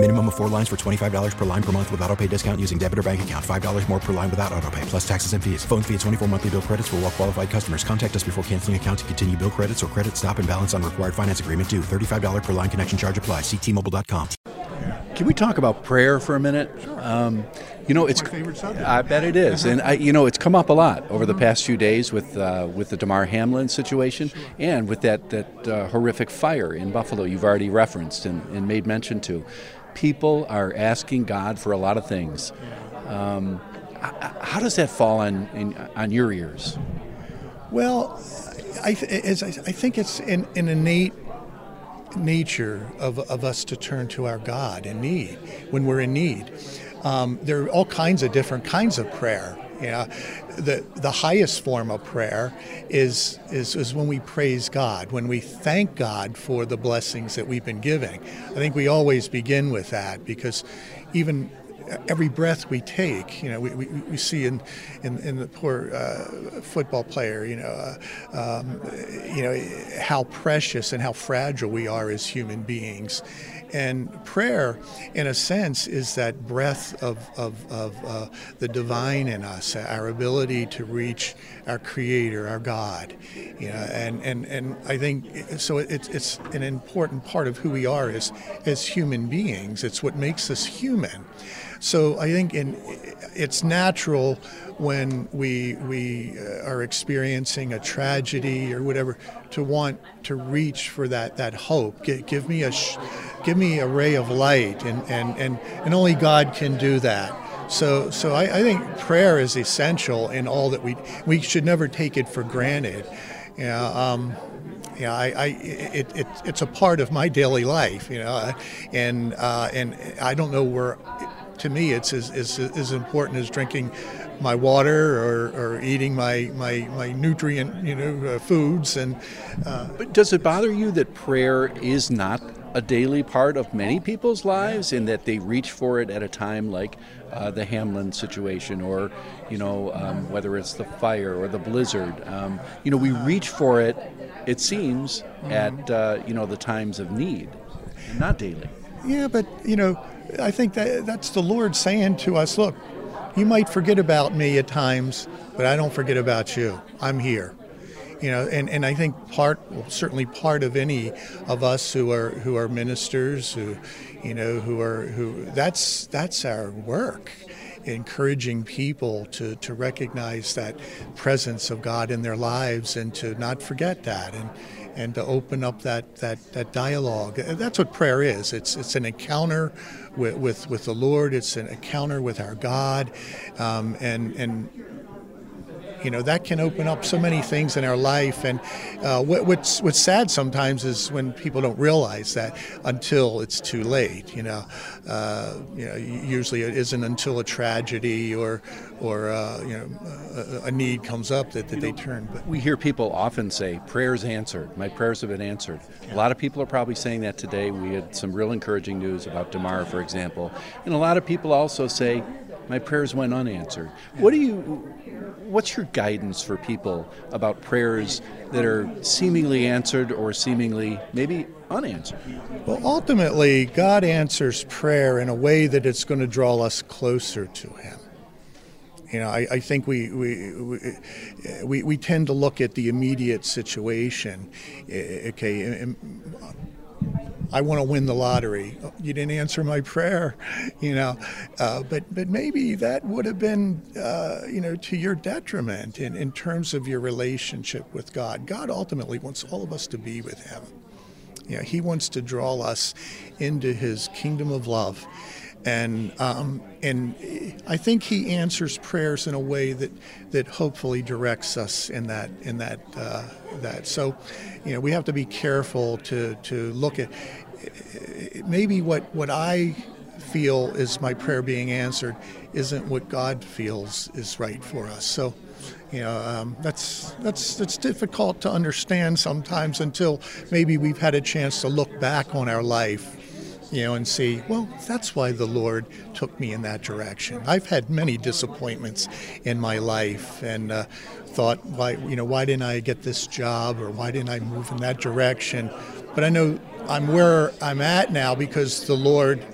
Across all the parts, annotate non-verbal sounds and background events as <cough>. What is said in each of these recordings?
Minimum of four lines for $25 per line per month with auto pay discount using debit or bank account. $5 more per line without auto pay, plus taxes and fees. Phone fee at 24 monthly bill credits for all well qualified customers. Contact us before canceling account to continue bill credits or credit stop and balance on required finance agreement due. $35 per line connection charge apply. Ctmobile.com. Can we talk about prayer for a minute? Sure. Um, you know, it's, my favorite subject. I bet it is, and I, you know, it's come up a lot over the past few days with uh, with the Damar Hamlin situation and with that that uh, horrific fire in Buffalo. You've already referenced and, and made mention to. People are asking God for a lot of things. Um, how does that fall on in, on your ears? Well, I, th- I think it's an, an innate nature of, of us to turn to our God in need when we're in need. Um, there are all kinds of different kinds of prayer. You know, the the highest form of prayer is, is is when we praise God, when we thank God for the blessings that we've been giving. I think we always begin with that because even every breath we take, you know, we, we, we see in, in, in, the poor uh, football player, you know, uh, um, you know, how precious and how fragile we are as human beings. And prayer, in a sense, is that breath of, of, of uh, the divine in us, our ability to reach our Creator, our God. You know, and, and, and I think so. It's, it's an important part of who we are as, as human beings. It's what makes us human. So I think in, it's natural when we we uh, are experiencing a tragedy or whatever to want to reach for that that hope. Give, give me a give me a ray of light, and, and, and, and only God can do that. So, so I, I think prayer is essential in all that we we should never take it for granted. Know, um, yeah, I, I it, it, it's a part of my daily life, you know, and uh, and I don't know where to me, it's as, as, as important as drinking my water or, or eating my, my, my nutrient you know uh, foods. And uh, but does it bother you that prayer is not a daily part of many people's lives in that they reach for it at a time like uh, the Hamlin situation or you know um, whether it's the fire or the blizzard? Um, you know we reach for it it seems mm-hmm. at uh, you know the times of need not daily yeah but you know I think that that's the Lord saying to us, look, you might forget about me at times, but I don't forget about you. I'm here. You know, and, and I think part, well, certainly part of any of us who are who are ministers, who, you know, who are who that's that's our work encouraging people to, to recognize that presence of God in their lives and to not forget that and and to open up that, that, that dialogue. That's what prayer is. It's, it's an encounter with, with, with the Lord, it's an encounter with our God. Um, and, and you know that can open up so many things in our life. And uh, what, what's what's sad sometimes is when people don't realize that until it's too late you know uh, you know usually it isn't until a tragedy or or uh, you know a, a, need comes up that, that they turn. But we hear people often say prayers answered. My prayers have been answered. Yeah. a lot of people are probably saying that today. We had some real encouraging news about Damar for example. And a lot of people also say my prayers went unanswered. What do you what's your guidance for people about prayers that are seemingly answered or seemingly maybe unanswered? Well, ultimately, God answers prayer in a way that it's going to draw us closer to Him. You know, I, I think we, we, we, we, tend to look at the immediate situation. Eh, okay, I want to win the lottery. You didn't answer my prayer, you know. Uh, but but maybe that would have been, uh, you know, to your detriment in, in terms of your relationship with God. God ultimately wants all of us to be with Him. You know, He wants to draw us into His kingdom of love and um, and I think he answers prayers in a way that that hopefully directs us in that in that uh, that. So, you know, we have to be careful to to look at maybe what what I feel is my prayer being answered isn't what God feels is right for us. So. You know, um, that's that's that's difficult to understand sometimes until maybe we've had a chance to look back on our life you know, and see, well, that's why the Lord took me in that direction. I've had many disappointments in my life and uh, thought, why, you know, why didn't I get this job or why didn't I move in that direction? But I know I'm where I'm at now because the Lord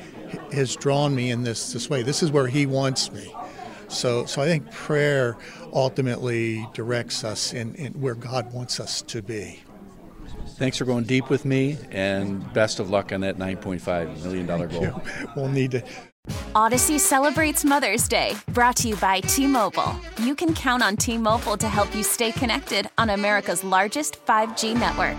has drawn me in this this way. This is where He wants me. So, so I think prayer ultimately directs us in, in where God wants us to be. Thanks for going deep with me, and best of luck on that $9.5 million goal. <laughs> We'll need to. Odyssey celebrates Mother's Day, brought to you by T Mobile. You can count on T Mobile to help you stay connected on America's largest 5G network.